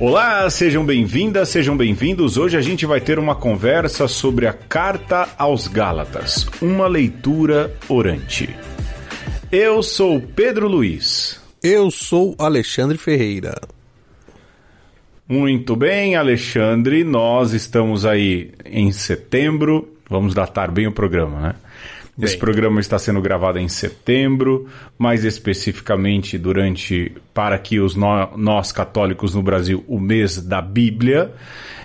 Olá, sejam bem-vindas, sejam bem-vindos. Hoje a gente vai ter uma conversa sobre a Carta aos Gálatas, uma leitura orante. Eu sou Pedro Luiz. Eu sou Alexandre Ferreira. Muito bem, Alexandre, nós estamos aí em setembro. Vamos datar bem o programa, né? Bem. Esse programa está sendo gravado em setembro, mais especificamente durante, para que os no, nós católicos no Brasil, o mês da Bíblia.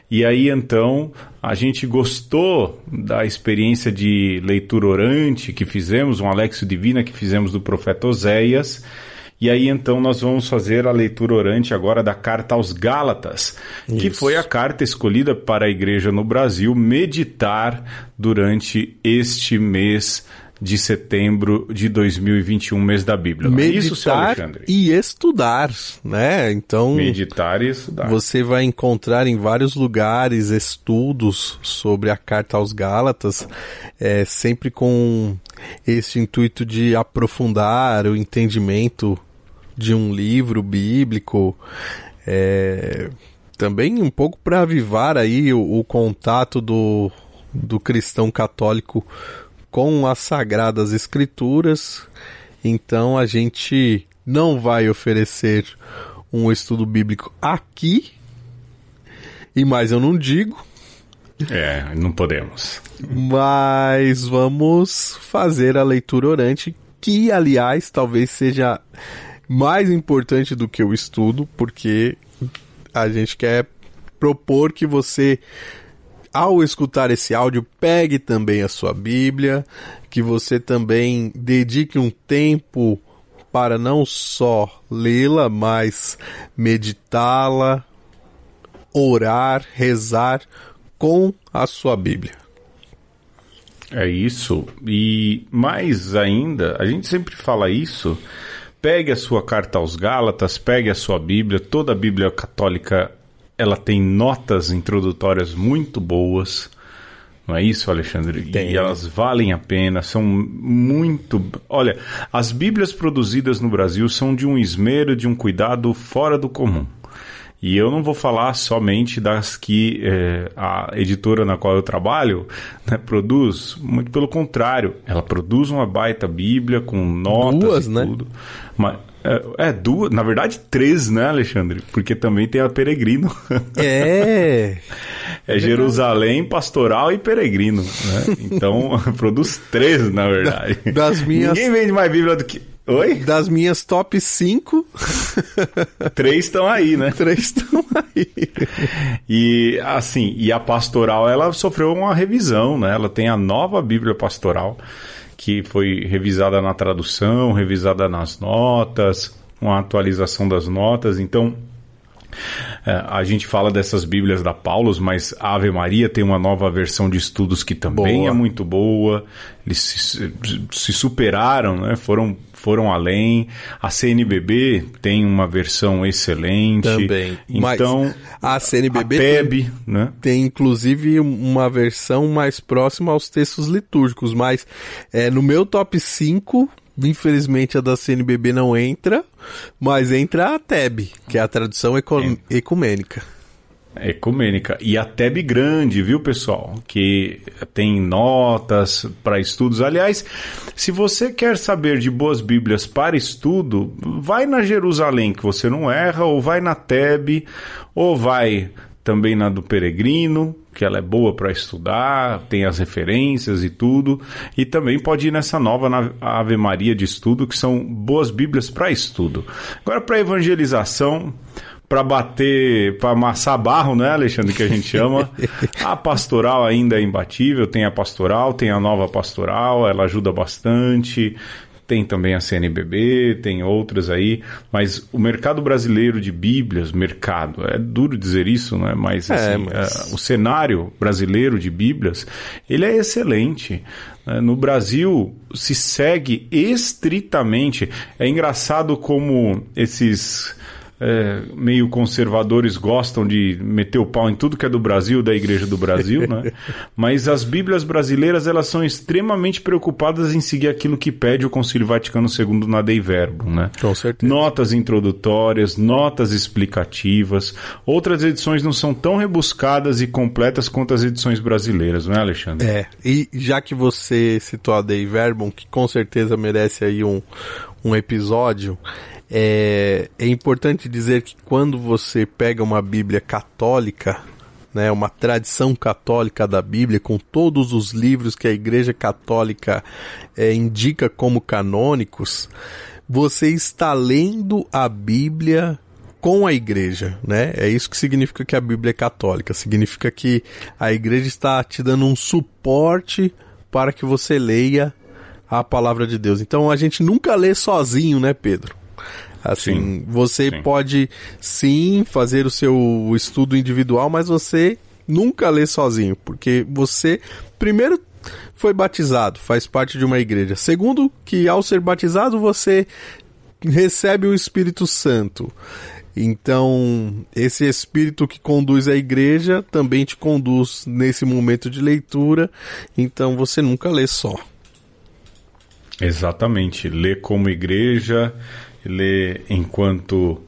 E aí então a gente gostou da experiência de leitura orante que fizemos, um Alexio Divina que fizemos do profeta Oséias. E aí então nós vamos fazer a leitura orante agora da carta aos Gálatas, Isso. que foi a carta escolhida para a igreja no Brasil meditar durante este mês de setembro de 2021, mês da Bíblia. Meditar Isso, seu Alexandre? e estudar, né? Então, meditar e estudar. Você vai encontrar em vários lugares estudos sobre a carta aos Gálatas, é, sempre com esse intuito de aprofundar o entendimento de um livro bíblico, é, também um pouco para avivar aí o, o contato do, do cristão católico com as sagradas escrituras. Então a gente não vai oferecer um estudo bíblico aqui. E mais eu não digo. É, não podemos. Mas vamos fazer a leitura orante, que aliás talvez seja mais importante do que o estudo, porque a gente quer propor que você, ao escutar esse áudio, pegue também a sua Bíblia, que você também dedique um tempo para não só lê-la, mas meditá-la, orar, rezar com a sua Bíblia. É isso. E mais ainda, a gente sempre fala isso pegue a sua carta aos Gálatas, pegue a sua Bíblia, toda a Bíblia católica ela tem notas introdutórias muito boas. Não é isso, Alexandre? Tem. E elas valem a pena, são muito. Olha, as Bíblias produzidas no Brasil são de um esmero, de um cuidado fora do comum. E eu não vou falar somente das que é, a editora na qual eu trabalho né, produz, muito pelo contrário, ela produz uma baita Bíblia com notas Duas, e né? tudo. Mas, é, é, duas, na verdade três, né, Alexandre? Porque também tem a Peregrino. É. é Jerusalém, Pastoral e Peregrino, né? Então produz três, na verdade. Das minhas. Ninguém vende mais Bíblia do que Oi? Das minhas top 5. Três estão aí, né? Três estão aí. E assim, e a pastoral ela sofreu uma revisão, né? Ela tem a nova Bíblia Pastoral, que foi revisada na tradução, revisada nas notas, uma atualização das notas. Então, é, a gente fala dessas Bíblias da Paulus, mas a Ave Maria tem uma nova versão de estudos que também boa. é muito boa. Eles se, se superaram, né? foram foram além. A CNBB tem uma versão excelente. Também. Então, Mas a CNBB a PEB, tem, né? tem inclusive uma versão mais próxima aos textos litúrgicos, mas é, no meu top 5 Infelizmente a da CNBB não entra, mas entra a TEB, que é a tradução ecumênica. Ecumênica. E a TEB grande, viu, pessoal? Que tem notas para estudos. Aliás, se você quer saber de boas Bíblias para estudo, vai na Jerusalém, que você não erra, ou vai na TEB, ou vai também na do Peregrino, que ela é boa para estudar, tem as referências e tudo, e também pode ir nessa nova Ave Maria de estudo, que são boas Bíblias para estudo. Agora para evangelização, para bater, para amassar barro, né, Alexandre, que a gente chama. a pastoral ainda é imbatível, tem a pastoral, tem a nova pastoral, ela ajuda bastante. Tem também a CNBB, tem outras aí, mas o mercado brasileiro de Bíblias, mercado, é duro dizer isso, né? Mas, é, assim, mas... É, o cenário brasileiro de Bíblias, ele é excelente. Né? No Brasil se segue estritamente. É engraçado como esses é, meio conservadores gostam de meter o pau em tudo que é do Brasil, da Igreja do Brasil, né? Mas as Bíblias brasileiras elas são extremamente preocupadas em seguir aquilo que pede o Concílio Vaticano II na Dei Verbum, né? Com certeza. Notas introdutórias, notas explicativas. Outras edições não são tão rebuscadas e completas quanto as edições brasileiras, não é, Alexandre? É, e já que você citou a Dei Verbum, que com certeza merece aí um, um episódio, é, é importante dizer que quando você pega uma Bíblia católica, né, uma tradição católica da Bíblia, com todos os livros que a Igreja Católica é, indica como canônicos, você está lendo a Bíblia com a igreja, né? É isso que significa que a Bíblia é católica. Significa que a igreja está te dando um suporte para que você leia a palavra de Deus. Então a gente nunca lê sozinho, né, Pedro? Assim, sim, você sim. pode sim fazer o seu estudo individual, mas você nunca lê sozinho, porque você primeiro foi batizado, faz parte de uma igreja. Segundo, que ao ser batizado você recebe o Espírito Santo. Então, esse espírito que conduz a igreja também te conduz nesse momento de leitura. Então, você nunca lê só. Exatamente. Lê como igreja, lê enquanto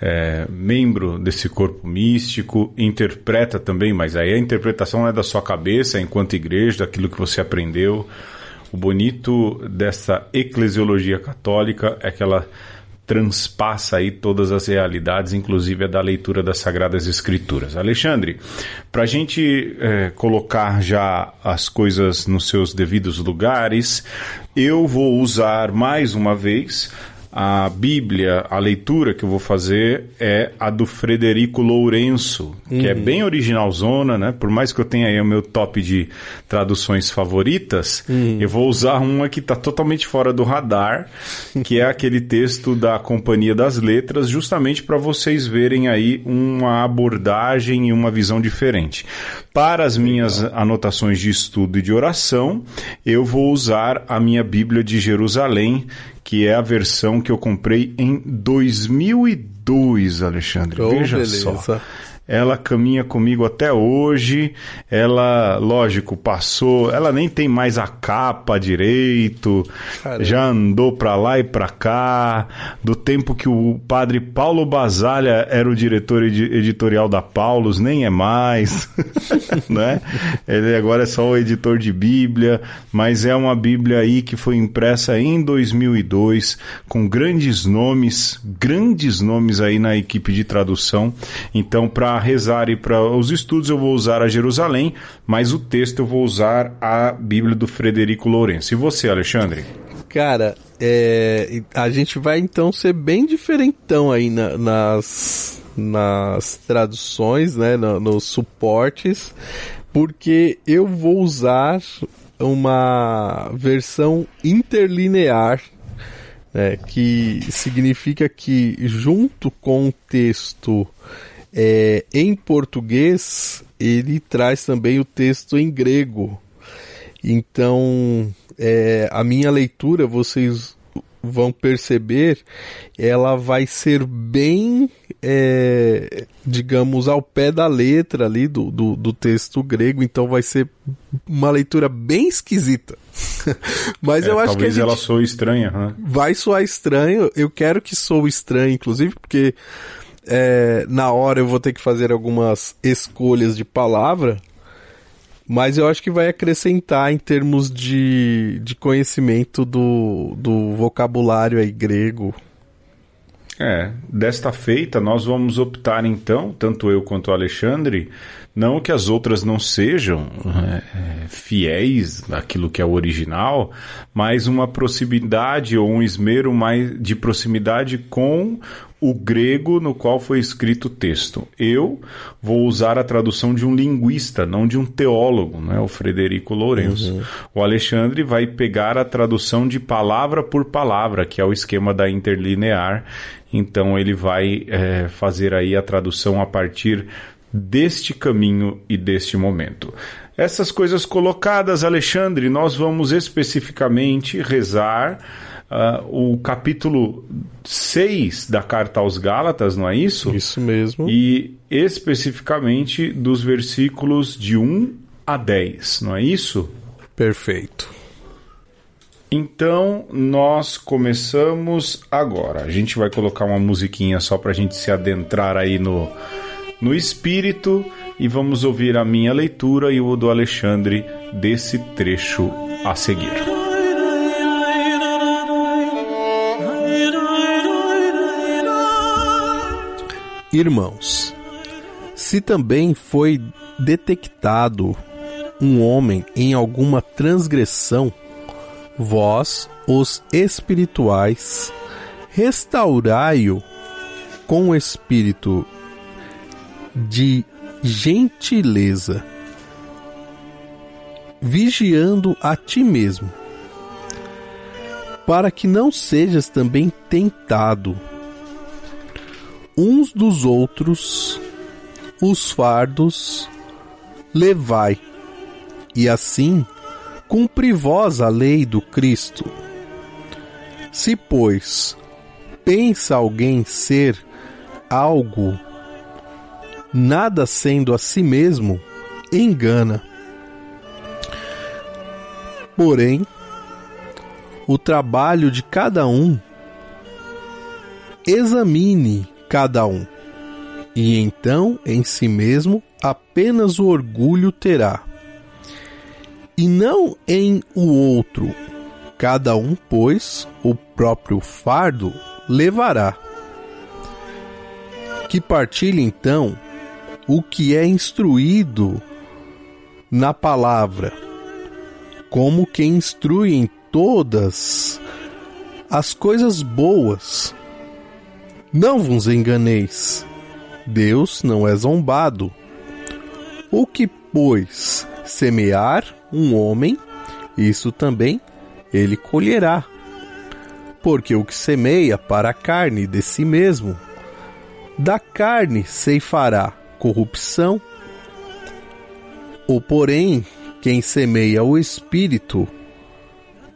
é, membro desse corpo místico, interpreta também, mas aí a interpretação é da sua cabeça, enquanto igreja, daquilo que você aprendeu. O bonito dessa eclesiologia católica é que ela transpassa aí todas as realidades, inclusive a da leitura das Sagradas Escrituras. Alexandre, para a gente é, colocar já as coisas nos seus devidos lugares, eu vou usar mais uma vez a Bíblia, a leitura que eu vou fazer é a do Frederico Lourenço, que é uhum. é bem originalzona, né? Por mais que eu tenha aí o meu top de traduções favoritas, uhum. eu vou usar uma que está totalmente fora do radar, que é aquele texto da Companhia das Letras, justamente para vocês verem aí uma abordagem e uma visão diferente. Para as minhas anotações de estudo e de oração, eu vou usar a minha Bíblia de Jerusalém, que é a versão que eu comprei em 2002, Alexandre. Oh, Veja beleza. só ela caminha comigo até hoje. Ela, lógico, passou, ela nem tem mais a capa direito, Caramba. já andou para lá e para cá, do tempo que o padre Paulo Basalha era o diretor editorial da Paulus, nem é mais, né? Ele agora é só o editor de Bíblia, mas é uma Bíblia aí que foi impressa em 2002 com grandes nomes, grandes nomes aí na equipe de tradução. Então, para rezar e para os estudos eu vou usar a Jerusalém, mas o texto eu vou usar a Bíblia do Frederico Lourenço. E você, Alexandre? Cara, é, a gente vai então ser bem diferentão aí na, nas, nas traduções, né, no, nos suportes, porque eu vou usar uma versão interlinear né, que significa que junto com o texto é, em português, ele traz também o texto em grego. Então, é, a minha leitura, vocês vão perceber, ela vai ser bem, é, digamos, ao pé da letra ali do, do, do, texto grego, então vai ser uma leitura bem esquisita. Mas é, eu acho que. Talvez ela soe estranha, né? Vai soar estranho, eu quero que soe estranho, inclusive, porque é, na hora eu vou ter que fazer algumas escolhas de palavra, mas eu acho que vai acrescentar em termos de, de conhecimento do, do vocabulário aí grego. É, desta feita nós vamos optar então, tanto eu quanto o Alexandre, não que as outras não sejam é, fiéis àquilo que é o original, mas uma proximidade ou um esmero mais de proximidade com o grego no qual foi escrito o texto. Eu vou usar a tradução de um linguista, não de um teólogo, né? o Frederico Lourenço. Uhum. O Alexandre vai pegar a tradução de palavra por palavra, que é o esquema da interlinear. Então ele vai é, fazer aí a tradução a partir deste caminho e deste momento. Essas coisas colocadas, Alexandre, nós vamos especificamente rezar uh, o capítulo 6 da carta aos Gálatas, não é isso? Isso mesmo. E especificamente dos versículos de 1 a 10, não é isso? Perfeito. Então, nós começamos agora. A gente vai colocar uma musiquinha só para a gente se adentrar aí no, no espírito e vamos ouvir a minha leitura e o do Alexandre desse trecho a seguir. Irmãos, se também foi detectado um homem em alguma transgressão, vós, os espirituais, restaurai-o com o espírito de gentileza, vigiando a ti mesmo, para que não sejas também tentado. Uns dos outros, os fardos, levai, e assim cumpri vós a lei do Cristo. Se, pois, pensa alguém ser algo, nada sendo a si mesmo, engana. Porém, o trabalho de cada um, examine cada um, e então em si mesmo apenas o orgulho terá e não em o outro. Cada um, pois, o próprio fardo levará. Que partilhe então o que é instruído na palavra, como quem instrui em todas as coisas boas. Não vos enganeis, Deus não é zombado. O que, pois, semear um homem, isso também ele colherá. Porque o que semeia para a carne de si mesmo, da carne ceifará corrupção. Ou porém, quem semeia o espírito,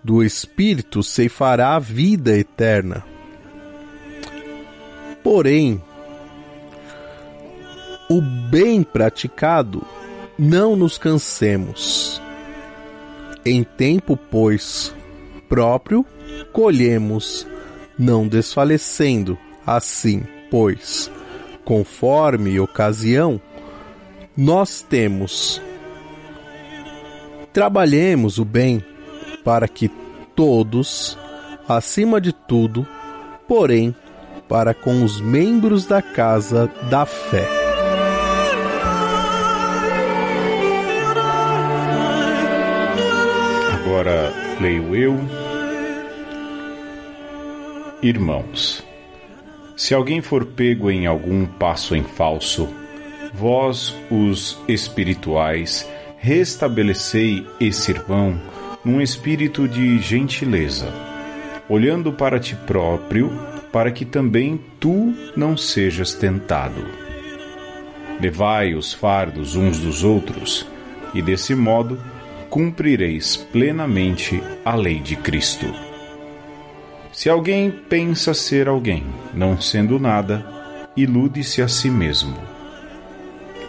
do espírito ceifará a vida eterna. Porém, o bem praticado, não nos cansemos em tempo, pois, próprio colhemos, não desfalecendo, assim, pois, conforme ocasião, nós temos. Trabalhemos o bem para que todos, acima de tudo, porém, para com os membros da casa da fé. Agora leio eu. Irmãos, se alguém for pego em algum passo em falso, vós, os espirituais, restabelecei esse irmão num espírito de gentileza, olhando para ti próprio, para que também tu não sejas tentado. Levai os fardos uns dos outros, e desse modo cumprireis plenamente a lei de Cristo. Se alguém pensa ser alguém, não sendo nada, ilude-se a si mesmo.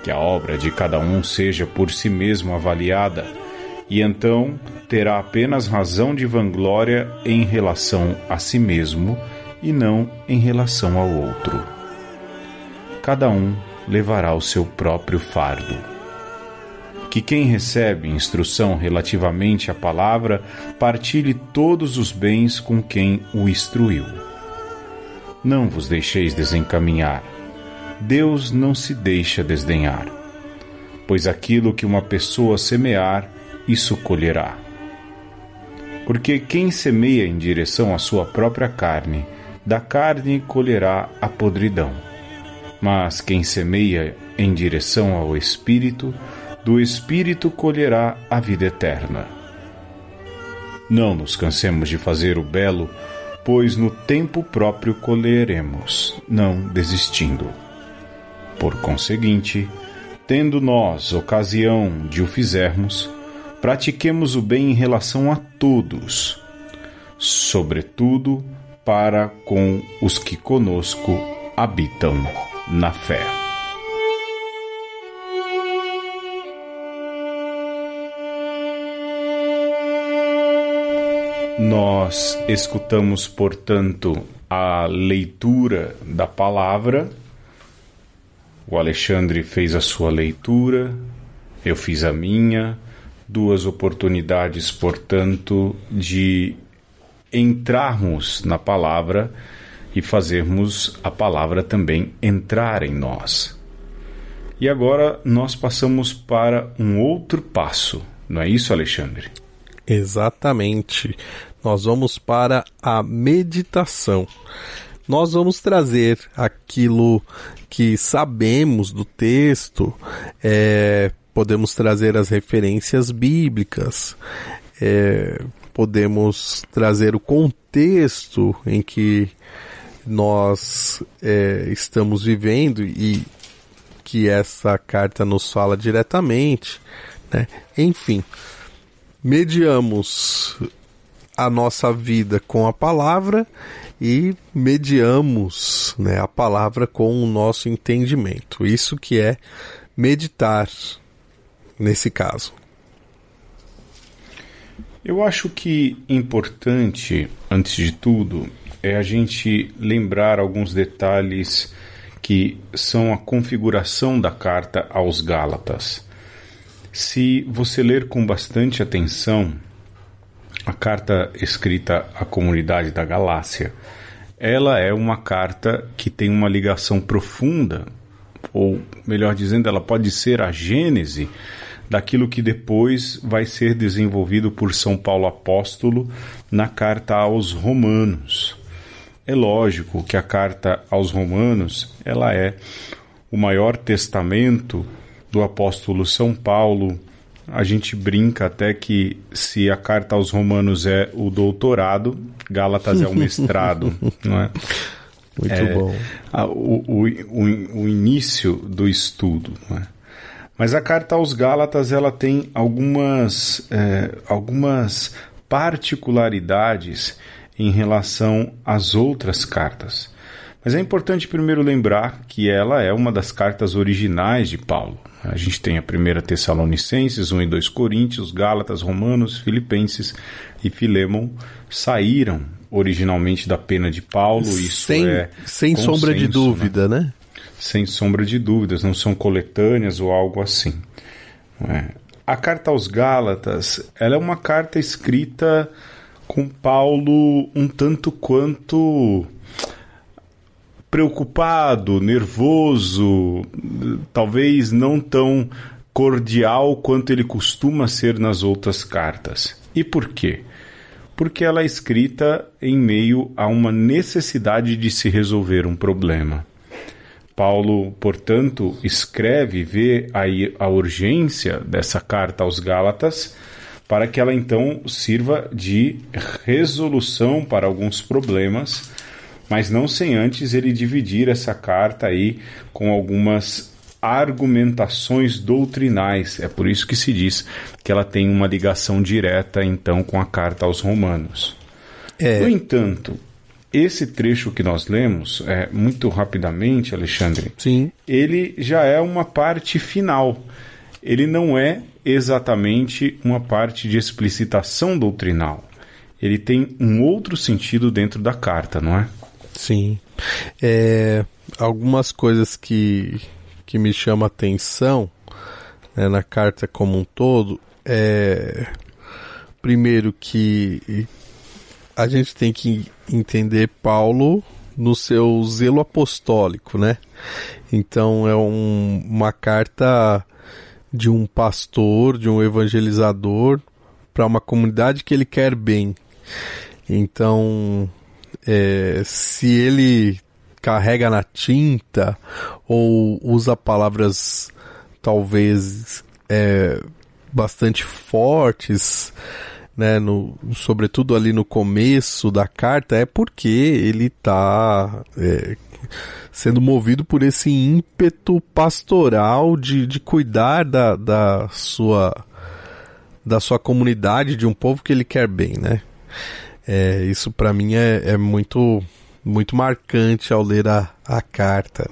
Que a obra de cada um seja por si mesmo avaliada, e então terá apenas razão de vanglória em relação a si mesmo e não em relação ao outro. Cada um levará o seu próprio fardo que quem recebe instrução relativamente à palavra partilhe todos os bens com quem o instruiu. Não vos deixeis desencaminhar. Deus não se deixa desdenhar. Pois aquilo que uma pessoa semear, isso colherá. Porque quem semeia em direção à sua própria carne, da carne colherá a podridão. Mas quem semeia em direção ao Espírito, do Espírito colherá a vida eterna. Não nos cansemos de fazer o belo, pois no tempo próprio colheremos, não desistindo. Por conseguinte, tendo nós ocasião de o fizermos, pratiquemos o bem em relação a todos, sobretudo para com os que conosco habitam na fé. Nós escutamos, portanto, a leitura da palavra. O Alexandre fez a sua leitura, eu fiz a minha. Duas oportunidades, portanto, de entrarmos na palavra e fazermos a palavra também entrar em nós. E agora nós passamos para um outro passo, não é isso, Alexandre? Exatamente. Nós vamos para a meditação. Nós vamos trazer aquilo que sabemos do texto, é, podemos trazer as referências bíblicas, é, podemos trazer o contexto em que nós é, estamos vivendo e que essa carta nos fala diretamente, né? Enfim, mediamos a nossa vida com a palavra e mediamos né, a palavra com o nosso entendimento. Isso que é meditar nesse caso. Eu acho que importante, antes de tudo, é a gente lembrar alguns detalhes que são a configuração da carta aos Gálatas. Se você ler com bastante atenção a carta escrita à comunidade da Galácia, ela é uma carta que tem uma ligação profunda, ou melhor dizendo, ela pode ser a gênese daquilo que depois vai ser desenvolvido por São Paulo apóstolo na carta aos Romanos. É lógico que a carta aos Romanos, ela é o maior testamento do apóstolo São Paulo. A gente brinca até que se a carta aos Romanos é o doutorado, Gálatas é o mestrado, não é? Muito é, bom. A, o, o, o, o, início do estudo. Não é? Mas a carta aos Gálatas ela tem algumas, é, algumas particularidades em relação às outras cartas. Mas é importante primeiro lembrar que ela é uma das cartas originais de Paulo. A gente tem a primeira Tessalonicenses, 1 e 2 Coríntios, Gálatas, Romanos, Filipenses e Filemon saíram originalmente da pena de Paulo. Isso sem, é sem consenso, sombra de dúvida, né? né? Sem sombra de dúvidas, não são coletâneas ou algo assim. É. A carta aos Gálatas, ela é uma carta escrita com Paulo um tanto quanto preocupado, nervoso, talvez não tão cordial quanto ele costuma ser nas outras cartas. E por quê? Porque ela é escrita em meio a uma necessidade de se resolver um problema. Paulo, portanto, escreve, vê a, a urgência dessa carta aos Gálatas para que ela então sirva de resolução para alguns problemas mas não sem antes ele dividir essa carta aí com algumas argumentações doutrinais. É por isso que se diz que ela tem uma ligação direta então com a carta aos Romanos. É... No entanto, esse trecho que nós lemos, é, muito rapidamente, Alexandre, Sim. ele já é uma parte final. Ele não é exatamente uma parte de explicitação doutrinal. Ele tem um outro sentido dentro da carta, não é? Sim. É, algumas coisas que, que me chamam a atenção né, na carta como um todo é primeiro que a gente tem que entender Paulo no seu zelo apostólico, né? Então é um, uma carta de um pastor, de um evangelizador para uma comunidade que ele quer bem. Então é, se ele carrega na tinta ou usa palavras talvez é, bastante fortes, né, no, sobretudo ali no começo da carta, é porque ele está é, sendo movido por esse ímpeto pastoral de, de cuidar da, da sua da sua comunidade, de um povo que ele quer bem, né? É, isso para mim é, é, muito, muito marcante ao ler a, a carta.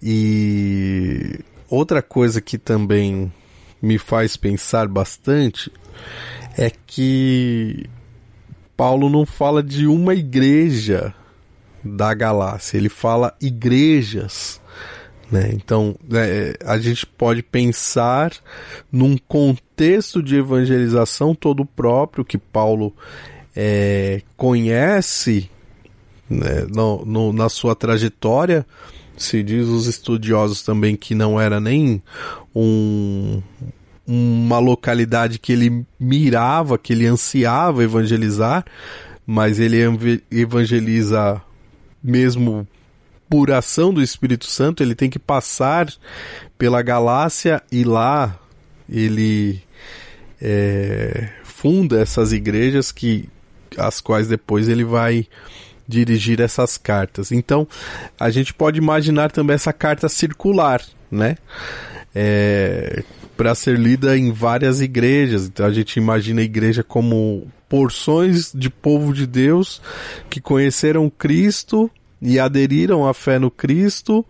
E outra coisa que também me faz pensar bastante é que Paulo não fala de uma igreja da galáxia, ele fala igrejas. Né? Então, é, a gente pode pensar num contexto de evangelização todo próprio que Paulo é, conhece né, no, no, na sua trajetória. Se diz os estudiosos também que não era nem um, uma localidade que ele mirava, que ele ansiava evangelizar, mas ele evangeliza mesmo por ação do Espírito Santo, ele tem que passar pela galáxia e lá ele é, funda essas igrejas que as quais depois ele vai dirigir essas cartas. Então, a gente pode imaginar também essa carta circular, né? É, para ser lida em várias igrejas. Então a gente imagina a igreja como porções de povo de Deus que conheceram Cristo e aderiram à fé no Cristo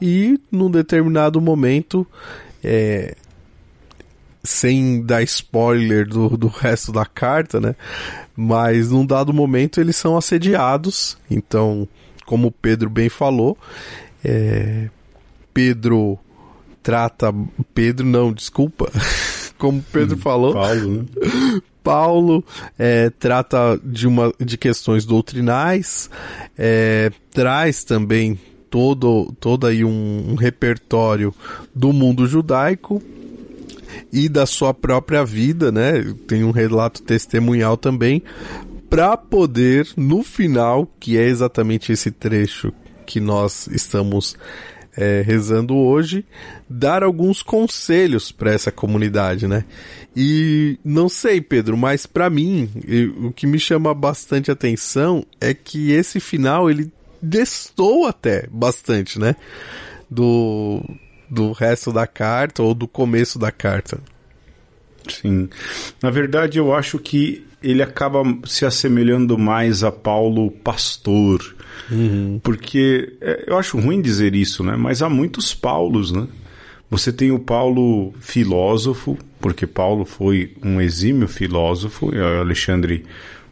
e num determinado momento é, sem dar spoiler do, do resto da carta, né? Mas num dado momento eles são assediados. Então, como Pedro bem falou, é, Pedro trata. Pedro, não, desculpa. Como Pedro hum, falou. Paulo, né? Paulo é, trata de, uma, de questões doutrinais, é, traz também todo, todo aí um, um repertório do mundo judaico e da sua própria vida, né? Tem um relato testemunhal também, para poder, no final, que é exatamente esse trecho que nós estamos é, rezando hoje, dar alguns conselhos para essa comunidade, né? E não sei, Pedro, mas para mim, o que me chama bastante atenção é que esse final ele destou até bastante, né? Do, do resto da carta ou do começo da carta. Sim. Na verdade, eu acho que ele acaba se assemelhando mais a Paulo pastor. Uhum. Porque é, eu acho ruim dizer isso, né? Mas há muitos Paulos, né? Você tem o Paulo filósofo, porque Paulo foi um exímio filósofo, e o Alexandre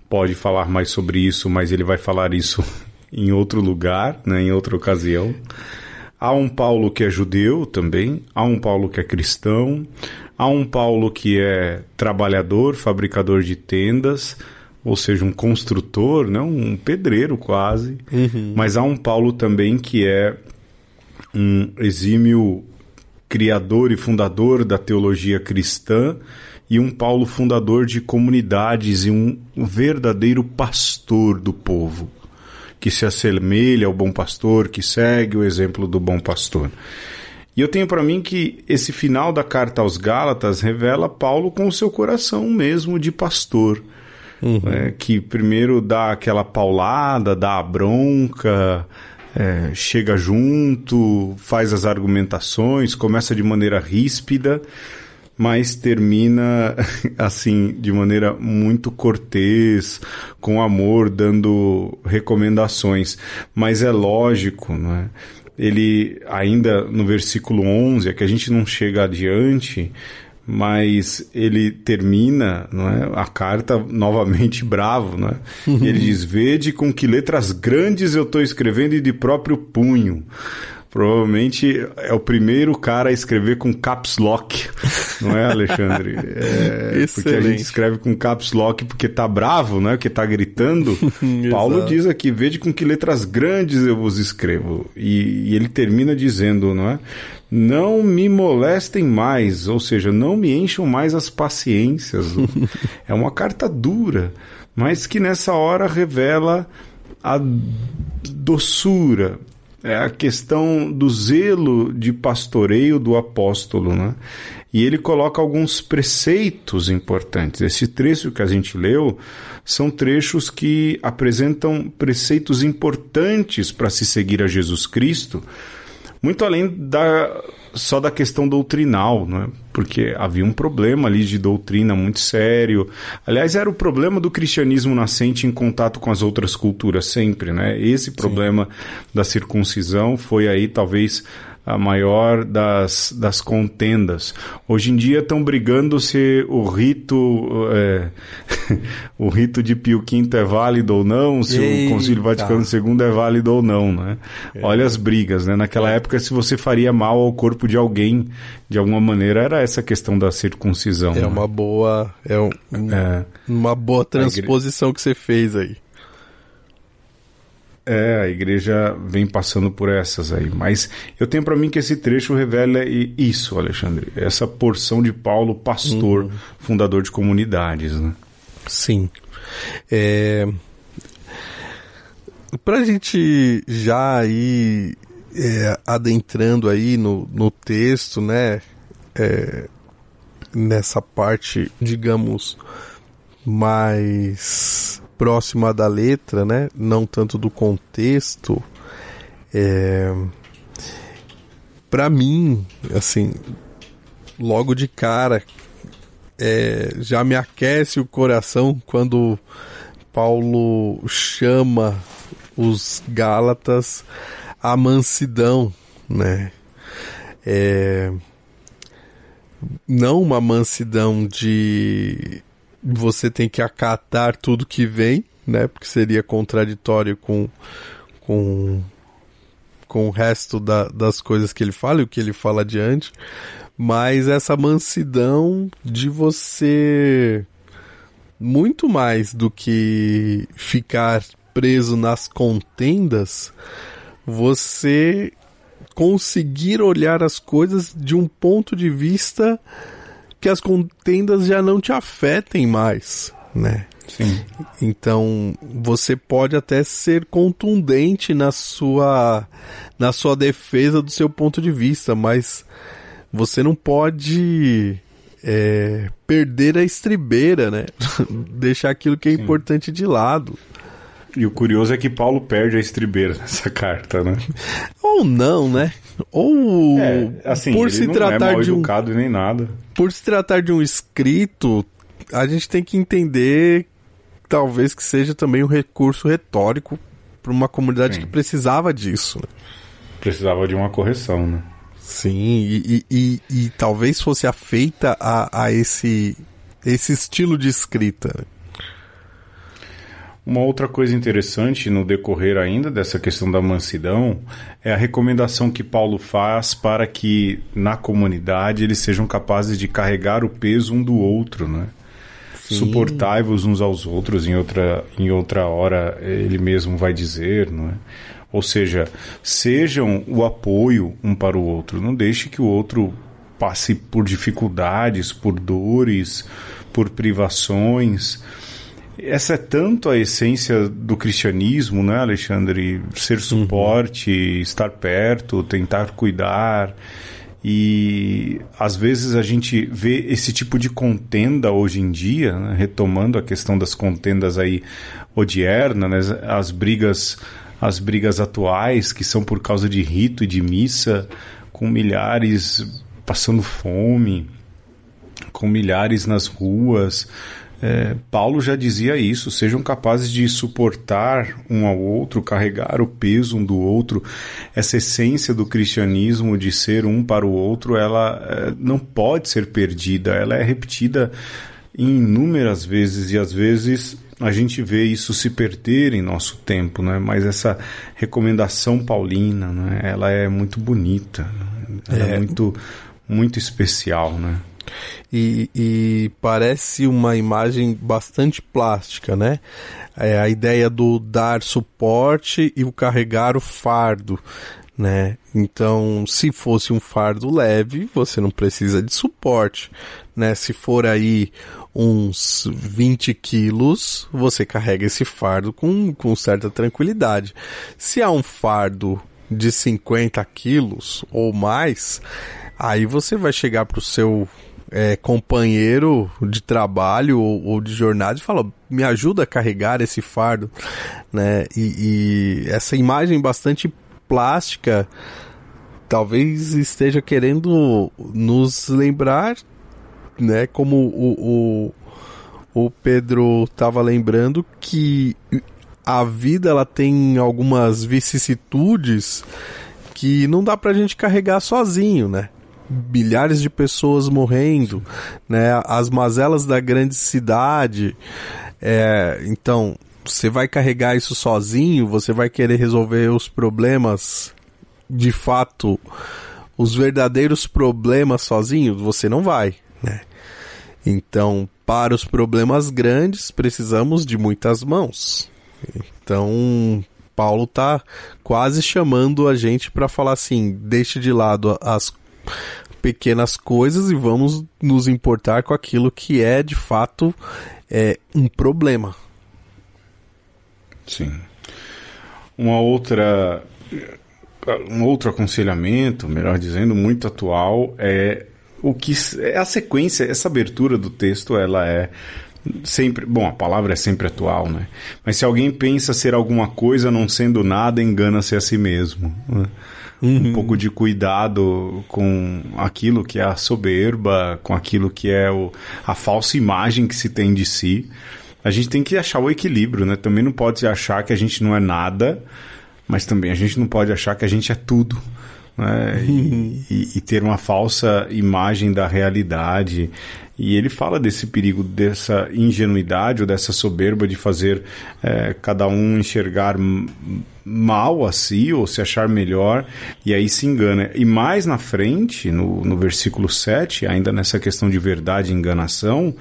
pode falar mais sobre isso, mas ele vai falar isso em outro lugar, né, em outra ocasião. Há um Paulo que é judeu também, há um Paulo que é cristão, há um Paulo que é trabalhador, fabricador de tendas, ou seja, um construtor, né, um pedreiro quase. Uhum. Mas há um Paulo também que é um exímio criador e fundador da teologia cristã e um Paulo fundador de comunidades e um verdadeiro pastor do povo que se assemelha ao bom pastor, que segue o exemplo do bom pastor. E eu tenho para mim que esse final da carta aos Gálatas revela Paulo com o seu coração mesmo de pastor. Uhum. É, que primeiro dá aquela paulada, dá a bronca, é, chega junto, faz as argumentações, começa de maneira ríspida, mas termina assim de maneira muito cortês, com amor, dando recomendações. Mas é lógico, não é? Ele ainda no versículo 11, é que a gente não chega adiante, mas ele termina não é, a carta novamente bravo, é? E ele diz: Vede com que letras grandes eu estou escrevendo e de próprio punho. Provavelmente é o primeiro cara a escrever com caps lock, não é, Alexandre? É, porque a gente escreve com caps lock porque tá bravo, né? Porque tá gritando. Paulo diz aqui: Vede com que letras grandes eu vos escrevo. E, e ele termina dizendo, não é? Não me molestem mais, ou seja, não me encham mais as paciências. é uma carta dura, mas que nessa hora revela a doçura, é a questão do zelo de pastoreio do apóstolo, né? E ele coloca alguns preceitos importantes. Esse trecho que a gente leu são trechos que apresentam preceitos importantes para se seguir a Jesus Cristo, muito além da só da questão doutrinal, né? porque havia um problema ali de doutrina muito sério. Aliás, era o problema do cristianismo nascente em contato com as outras culturas sempre, né? Esse problema Sim. da circuncisão foi aí talvez a maior das, das contendas. Hoje em dia estão brigando se o rito é, o rito de Pio V é válido ou não, se Eita. o Concílio Vaticano II é válido ou não, né? É. Olha as brigas, né? Naquela é. época, se você faria mal ao corpo de alguém, de alguma maneira, era essa questão da circuncisão. É né? uma boa, é, um, é. uma boa transposição que você fez aí. É, a igreja vem passando por essas aí. Mas eu tenho para mim que esse trecho revela isso, Alexandre. Essa porção de Paulo, pastor, uhum. fundador de comunidades, né? Sim. É... Pra gente já ir é, adentrando aí no, no texto, né? É, nessa parte, digamos, mais próxima da letra, né? Não tanto do contexto. É... Para mim, assim, logo de cara, é, já me aquece o coração quando Paulo chama os Gálatas à mansidão, né? É, não uma mansidão de você tem que acatar tudo que vem, né? Porque seria contraditório com, com, com o resto da, das coisas que ele fala e o que ele fala adiante. Mas essa mansidão de você muito mais do que ficar preso nas contendas, você conseguir olhar as coisas de um ponto de vista que as contendas já não te afetem mais, né? Sim. Então, você pode até ser contundente na sua na sua defesa do seu ponto de vista, mas você não pode é, perder a estribeira, né? Deixar aquilo que é Sim. importante de lado. E o curioso é que Paulo perde a estribeira nessa carta, né? Ou não, né? Ou é, assim, por se tratar é de um nem nada. Por se tratar de um escrito, a gente tem que entender talvez que seja também um recurso retórico para uma comunidade Sim. que precisava disso. Né? Precisava de uma correção, né? Sim, e, e, e, e talvez fosse afeita a, a esse, esse estilo de escrita. Né? Uma outra coisa interessante no decorrer ainda dessa questão da mansidão é a recomendação que Paulo faz para que na comunidade eles sejam capazes de carregar o peso um do outro, né? Suportai-vos uns aos outros, em outra, em outra hora ele mesmo vai dizer, não é? Ou seja, sejam o apoio um para o outro. Não deixe que o outro passe por dificuldades, por dores, por privações essa é tanto a essência do cristianismo, né, Alexandre? Ser uhum. suporte, uhum. estar perto, tentar cuidar. E às vezes a gente vê esse tipo de contenda hoje em dia, né? retomando a questão das contendas aí odierna, né? as brigas as brigas atuais que são por causa de rito e de missa, com milhares passando fome, com milhares nas ruas, é, Paulo já dizia isso: sejam capazes de suportar um ao outro, carregar o peso um do outro. Essa essência do cristianismo de ser um para o outro, ela é, não pode ser perdida, ela é repetida inúmeras vezes e às vezes a gente vê isso se perder em nosso tempo, né? Mas essa recomendação paulina, né? Ela é muito bonita, né? ela é, é muito muito especial, né? E, e, parece uma imagem bastante plástica, né? É a ideia do dar suporte e o carregar o fardo, né? Então, se fosse um fardo leve, você não precisa de suporte, né? Se for aí uns 20 quilos, você carrega esse fardo com, com certa tranquilidade. Se há um fardo de 50 quilos ou mais, aí você vai chegar para o seu é, companheiro de trabalho ou, ou, de jornada e fala, me ajuda a carregar esse fardo, né? E, e essa imagem bastante plástica talvez esteja querendo nos lembrar, né, como o, o, o Pedro estava lembrando, que a vida ela tem algumas vicissitudes que não dá pra gente carregar sozinho, né? Milhares de pessoas morrendo, né? As mazelas da grande cidade. É, então, você vai carregar isso sozinho? Você vai querer resolver os problemas de fato os verdadeiros problemas sozinho, você não vai, né? Então, para os problemas grandes, precisamos de muitas mãos. Então, Paulo tá quase chamando a gente para falar assim: deixe de lado as pequenas coisas e vamos nos importar com aquilo que é de fato é, um problema. Sim. Uma outra um outro aconselhamento, melhor dizendo, muito atual é o que é a sequência, essa abertura do texto, ela é sempre, bom, a palavra é sempre atual, né? Mas se alguém pensa ser alguma coisa não sendo nada, engana-se a si mesmo. Né? Uhum. Um pouco de cuidado com aquilo que é a soberba, com aquilo que é o, a falsa imagem que se tem de si. A gente tem que achar o equilíbrio, né? Também não pode achar que a gente não é nada, mas também a gente não pode achar que a gente é tudo. Né? E, e, e, ter uma falsa imagem da realidade. E ele fala desse perigo, dessa ingenuidade ou dessa soberba de fazer é, cada um enxergar mal a si ou se achar melhor, e aí se engana. E mais na frente, no, no versículo 7, ainda nessa questão de verdade e enganação,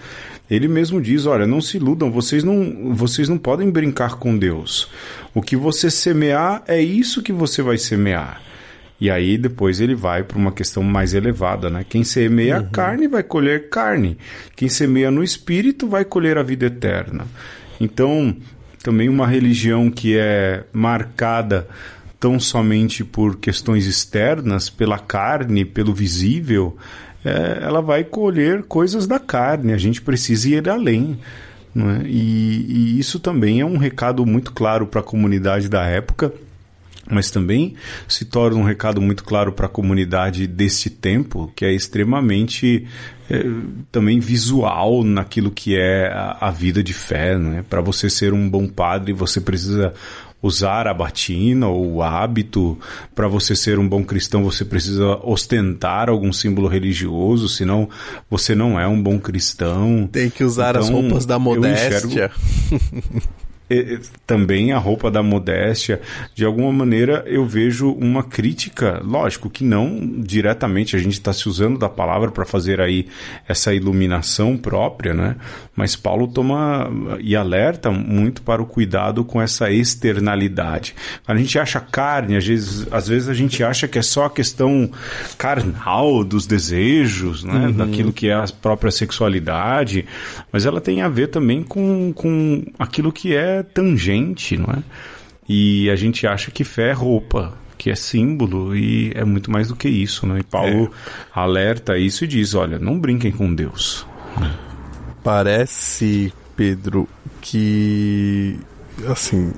ele mesmo diz: Olha, não se iludam, vocês não, vocês não podem brincar com Deus. O que você semear é isso que você vai semear. E aí depois ele vai para uma questão mais elevada, né? Quem semeia uhum. carne vai colher carne. Quem semeia no espírito vai colher a vida eterna. Então, também uma religião que é marcada tão somente por questões externas, pela carne, pelo visível, é, ela vai colher coisas da carne. A gente precisa ir além. É? E, e, isso também é um recado muito claro para a comunidade da época, mas também se torna um recado muito claro para a comunidade deste tempo, que é extremamente é, também visual naquilo que é a, a vida de fé. Né? Para você ser um bom padre, você precisa usar a batina ou o hábito. Para você ser um bom cristão, você precisa ostentar algum símbolo religioso, senão você não é um bom cristão. Tem que usar então, as roupas da modéstia. também a roupa da modéstia, de alguma maneira eu vejo uma crítica, lógico que não diretamente, a gente está se usando da palavra para fazer aí essa iluminação própria, né? Mas Paulo toma e alerta muito para o cuidado com essa externalidade. A gente acha carne, às vezes, às vezes a gente acha que é só a questão carnal dos desejos, né? Uhum. Daquilo que é a própria sexualidade, mas ela tem a ver também com, com aquilo que é tangente, não é? E a gente acha que fé é roupa, que é símbolo e é muito mais do que isso, né? E Paulo é. alerta isso e diz: olha, não brinquem com Deus. Parece, Pedro, que assim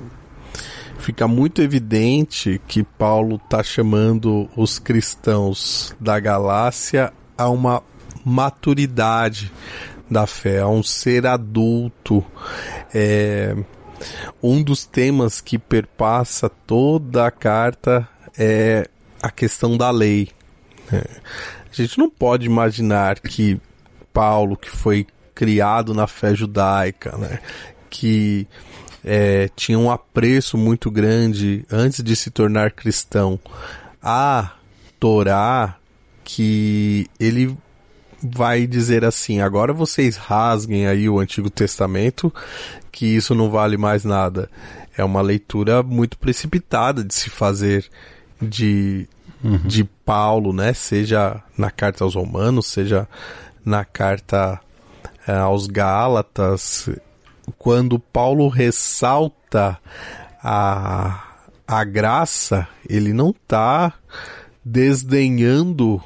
fica muito evidente que Paulo está chamando os cristãos da Galácia a uma maturidade da fé, a um ser adulto. É, um dos temas que perpassa toda a carta é a questão da lei. É. A gente não pode imaginar que Paulo, que foi criado na fé judaica, né, que é, tinha um apreço muito grande antes de se tornar cristão a Torá, que ele vai dizer assim: agora vocês rasguem aí o Antigo Testamento, que isso não vale mais nada. É uma leitura muito precipitada de se fazer de, uhum. de Paulo, né? Seja na carta aos Romanos, seja na carta é, aos Gálatas. Quando Paulo ressalta a, a graça, ele não está desdenhando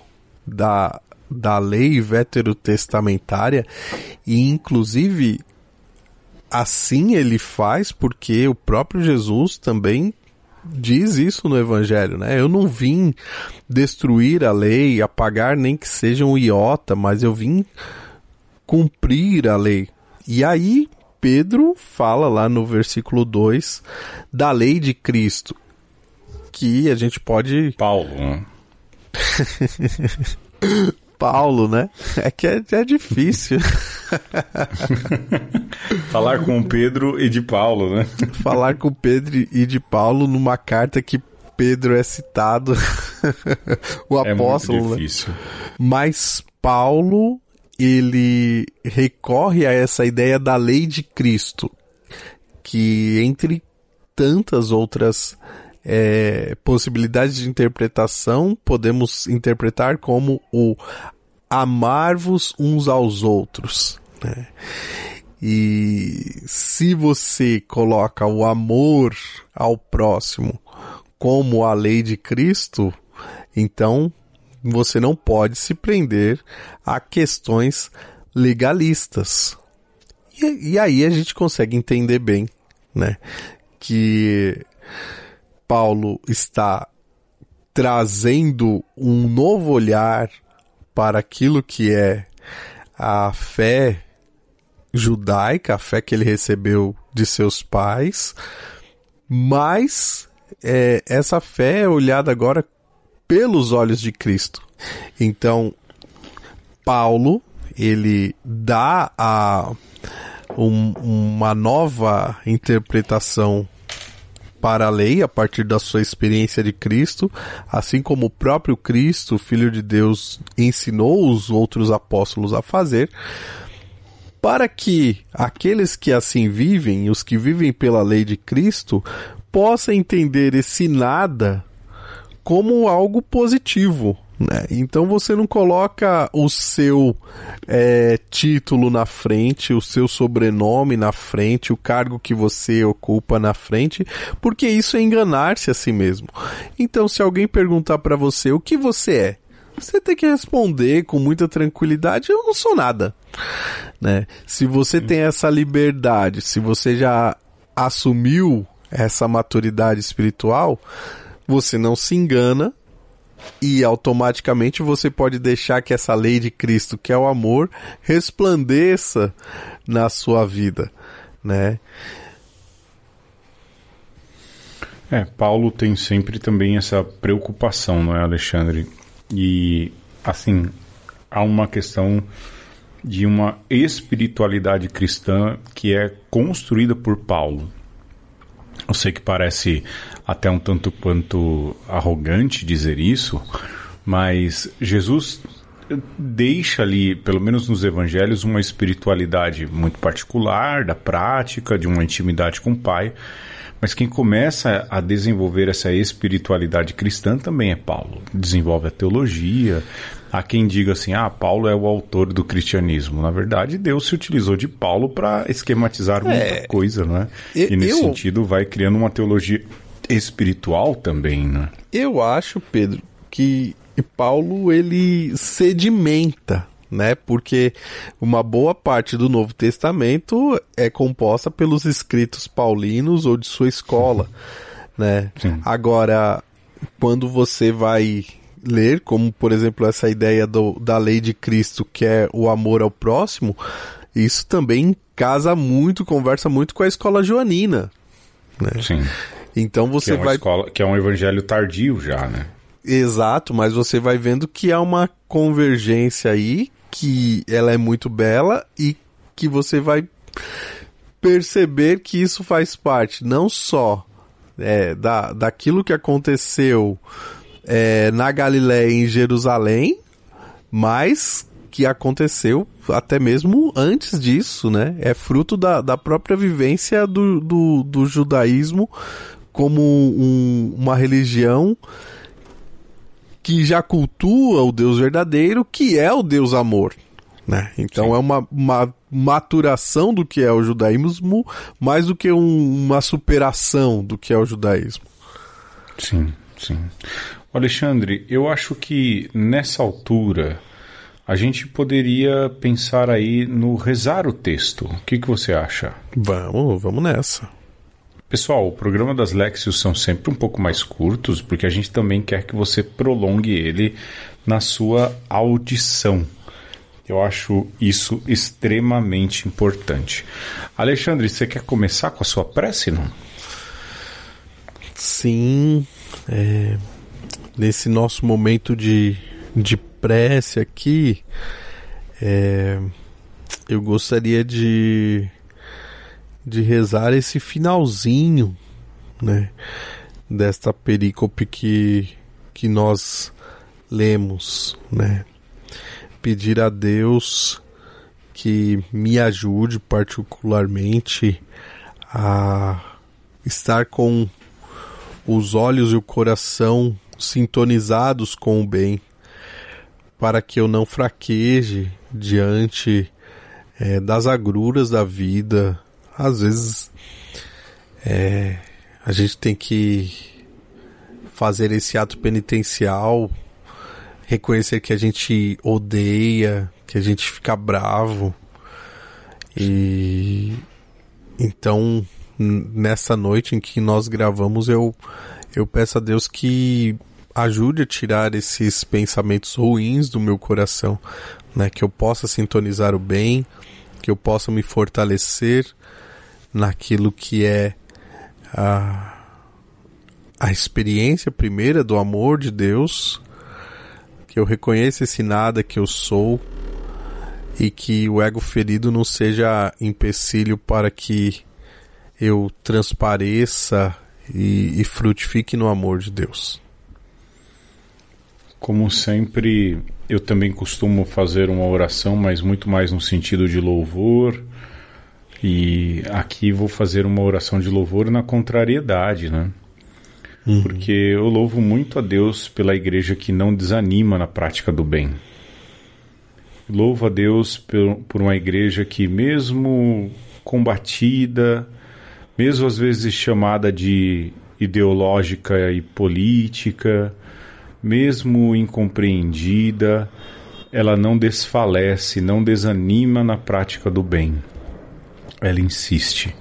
da, da lei veterotestamentária e inclusive assim ele faz porque o próprio Jesus também diz isso no Evangelho, né? Eu não vim destruir a lei, apagar nem que seja um iota, mas eu vim cumprir a lei. E aí, Pedro fala lá no versículo 2 da lei de Cristo, que a gente pode. Paulo, né? Paulo, né? É que é, é difícil. Falar com Pedro e de Paulo, né? Falar com Pedro e de Paulo numa carta que Pedro é citado, o apóstolo. É muito difícil. Né? Mas Paulo, ele recorre a essa ideia da lei de Cristo, que entre tantas outras é, possibilidades de interpretação, podemos interpretar como o amar-vos uns aos outros. Né? E se você coloca o amor ao próximo como a lei de Cristo, então você não pode se prender a questões legalistas. E, e aí a gente consegue entender bem, né? Que Paulo está trazendo um novo olhar para aquilo que é a fé judaica, a fé que ele recebeu de seus pais, mas é, essa fé é olhada agora pelos olhos de Cristo. Então, Paulo, ele dá a, um, uma nova interpretação para a lei a partir da sua experiência de Cristo, assim como o próprio Cristo, Filho de Deus, ensinou os outros apóstolos a fazer, para que aqueles que assim vivem, os que vivem pela lei de Cristo, possam entender esse nada como algo positivo, né? Então você não coloca o seu é, título na frente, o seu sobrenome na frente, o cargo que você ocupa na frente, porque isso é enganar-se a si mesmo. Então, se alguém perguntar para você o que você é, você tem que responder com muita tranquilidade: eu não sou nada. Né? Se você tem essa liberdade, se você já assumiu essa maturidade espiritual, você não se engana e automaticamente você pode deixar que essa lei de Cristo, que é o amor, resplandeça na sua vida, né? É, Paulo tem sempre também essa preocupação, não é, Alexandre? E assim, há uma questão de uma espiritualidade cristã que é construída por Paulo. Eu sei que parece até um tanto quanto arrogante dizer isso, mas Jesus deixa ali, pelo menos nos evangelhos, uma espiritualidade muito particular, da prática, de uma intimidade com o Pai. Mas quem começa a desenvolver essa espiritualidade cristã também é Paulo. Desenvolve a teologia. Há quem diga assim: ah, Paulo é o autor do cristianismo. Na verdade, Deus se utilizou de Paulo para esquematizar muita é, coisa, né? E, e nesse eu... sentido vai criando uma teologia espiritual também, né? Eu acho, Pedro, que Paulo ele sedimenta, né? Porque uma boa parte do Novo Testamento é composta pelos escritos paulinos ou de sua escola, né? Sim. Agora, quando você vai ler, como por exemplo essa ideia do, da lei de Cristo, que é o amor ao próximo, isso também casa muito, conversa muito com a escola joanina. Né? Sim. Então você que é vai. Escola, que é um evangelho tardio já, né? Exato, mas você vai vendo que há uma convergência aí, que ela é muito bela e que você vai perceber que isso faz parte não só é, da, daquilo que aconteceu é, na Galiléia em Jerusalém, mas que aconteceu até mesmo antes disso, né? É fruto da, da própria vivência do, do, do judaísmo como um, uma religião que já cultua o Deus verdadeiro, que é o Deus amor. Né? Então Sim. é uma, uma maturação do que é o judaísmo, mais do que um, uma superação do que é o judaísmo. Sim, sim. Alexandre, eu acho que nessa altura a gente poderia pensar aí no rezar o texto. O que, que você acha? Vamos, vamos nessa. Pessoal, o programa das Lexios são sempre um pouco mais curtos, porque a gente também quer que você prolongue ele na sua audição. Eu acho isso extremamente importante. Alexandre, você quer começar com a sua prece, não? Sim. É, nesse nosso momento de, de prece aqui, é, eu gostaria de, de rezar esse finalzinho, né? Desta perícope que, que nós lemos, né? pedir a Deus que me ajude particularmente a estar com os olhos e o coração sintonizados com o bem, para que eu não fraqueje diante é, das agruras da vida. Às vezes é, a gente tem que fazer esse ato penitencial reconhecer que a gente odeia, que a gente fica bravo. E então nessa noite em que nós gravamos eu eu peço a Deus que ajude a tirar esses pensamentos ruins do meu coração, né, que eu possa sintonizar o bem, que eu possa me fortalecer naquilo que é a a experiência primeira do amor de Deus que eu reconheça esse nada que eu sou e que o ego ferido não seja empecilho para que eu transpareça e, e frutifique no amor de Deus. Como sempre, eu também costumo fazer uma oração, mas muito mais no sentido de louvor. E aqui vou fazer uma oração de louvor na contrariedade, né? Uhum. Porque eu louvo muito a Deus pela igreja que não desanima na prática do bem. Louvo a Deus por, por uma igreja que, mesmo combatida, mesmo às vezes chamada de ideológica e política, mesmo incompreendida, ela não desfalece, não desanima na prática do bem. Ela insiste.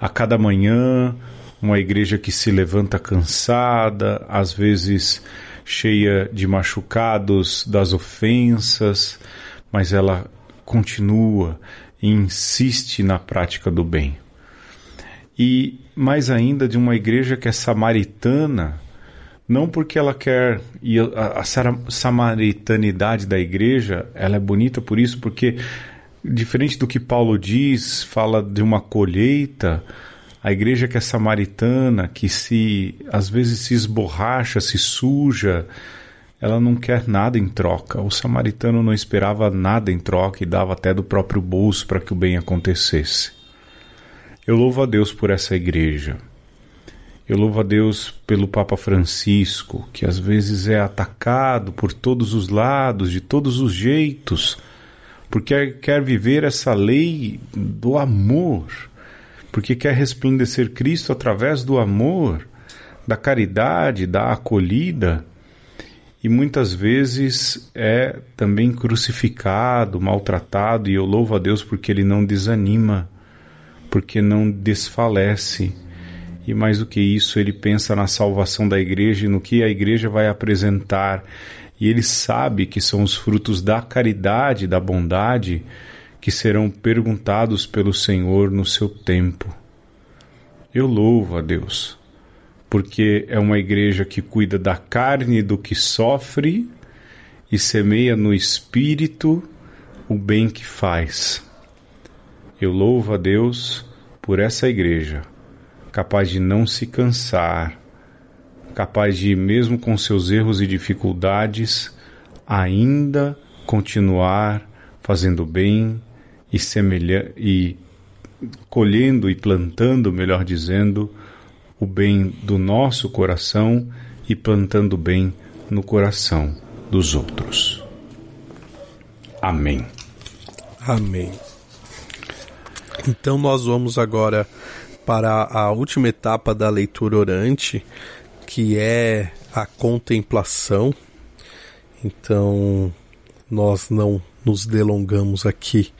A cada manhã, uma igreja que se levanta cansada, às vezes cheia de machucados das ofensas, mas ela continua e insiste na prática do bem. E mais ainda de uma igreja que é samaritana, não porque ela quer e a, a samaritanidade da igreja, ela é bonita por isso, porque diferente do que Paulo diz, fala de uma colheita, a igreja que é samaritana, que se às vezes se esborracha, se suja, ela não quer nada em troca. O samaritano não esperava nada em troca e dava até do próprio bolso para que o bem acontecesse. Eu louvo a Deus por essa igreja. Eu louvo a Deus pelo Papa Francisco, que às vezes é atacado por todos os lados, de todos os jeitos, porque quer viver essa lei do amor porque quer resplandecer Cristo através do amor, da caridade, da acolhida, e muitas vezes é também crucificado, maltratado, e eu louvo a Deus porque ele não desanima, porque não desfalece. E mais do que isso, ele pensa na salvação da igreja e no que a igreja vai apresentar. E ele sabe que são os frutos da caridade, da bondade, que serão perguntados pelo Senhor no seu tempo. Eu louvo a Deus, porque é uma igreja que cuida da carne do que sofre e semeia no espírito o bem que faz. Eu louvo a Deus por essa igreja, capaz de não se cansar, capaz de, mesmo com seus erros e dificuldades, ainda continuar fazendo bem e, semelha e colhendo e plantando, melhor dizendo, o bem do nosso coração e plantando bem no coração dos outros. Amém. Amém. Então nós vamos agora para a última etapa da leitura orante, que é a contemplação. Então nós não nos delongamos aqui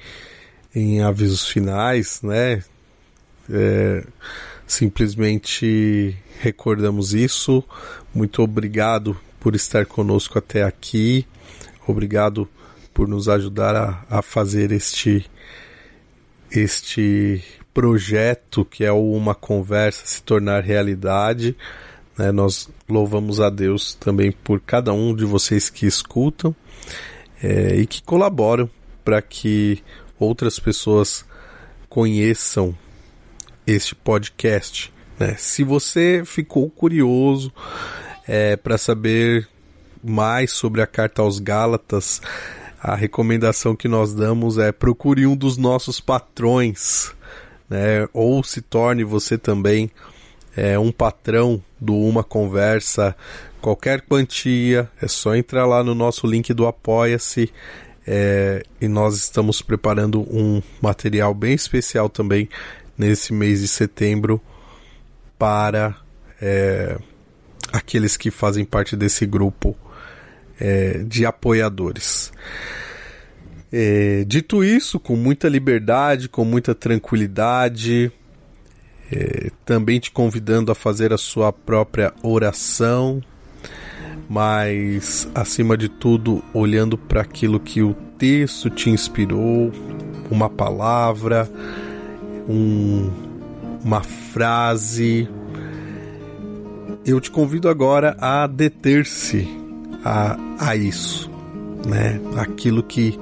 em avisos finais, né? É, simplesmente recordamos isso. Muito obrigado por estar conosco até aqui. Obrigado por nos ajudar a, a fazer este este projeto que é uma conversa se tornar realidade. Né? Nós louvamos a Deus também por cada um de vocês que escutam é, e que colaboram para que outras pessoas conheçam este podcast. Né? Se você ficou curioso é, para saber mais sobre a carta aos Gálatas, a recomendação que nós damos é procure um dos nossos patrões, né? ou se torne você também é, um patrão do Uma Conversa. Qualquer quantia, é só entrar lá no nosso link do Apoia-se. É, e nós estamos preparando um material bem especial também nesse mês de setembro para é, aqueles que fazem parte desse grupo é, de apoiadores. É, dito isso, com muita liberdade, com muita tranquilidade, é, também te convidando a fazer a sua própria oração, mas acima de tudo, olhando para aquilo que o texto te inspirou, uma palavra, um, uma frase. Eu te convido agora a deter-se a, a isso, né? Aquilo que,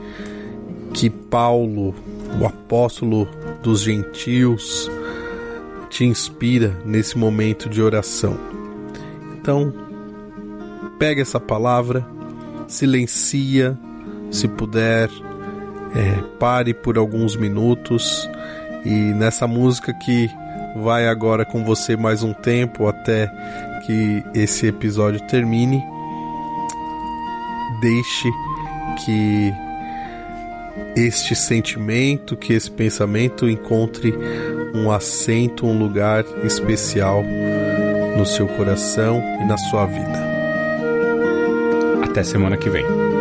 que Paulo, o apóstolo dos gentios, te inspira nesse momento de oração. Então, pega essa palavra, silencia, se puder, é, pare por alguns minutos e nessa música que vai agora com você mais um tempo até que esse episódio termine, deixe que este sentimento, que esse pensamento encontre um assento, um lugar especial no seu coração e na sua vida. Até semana que vem.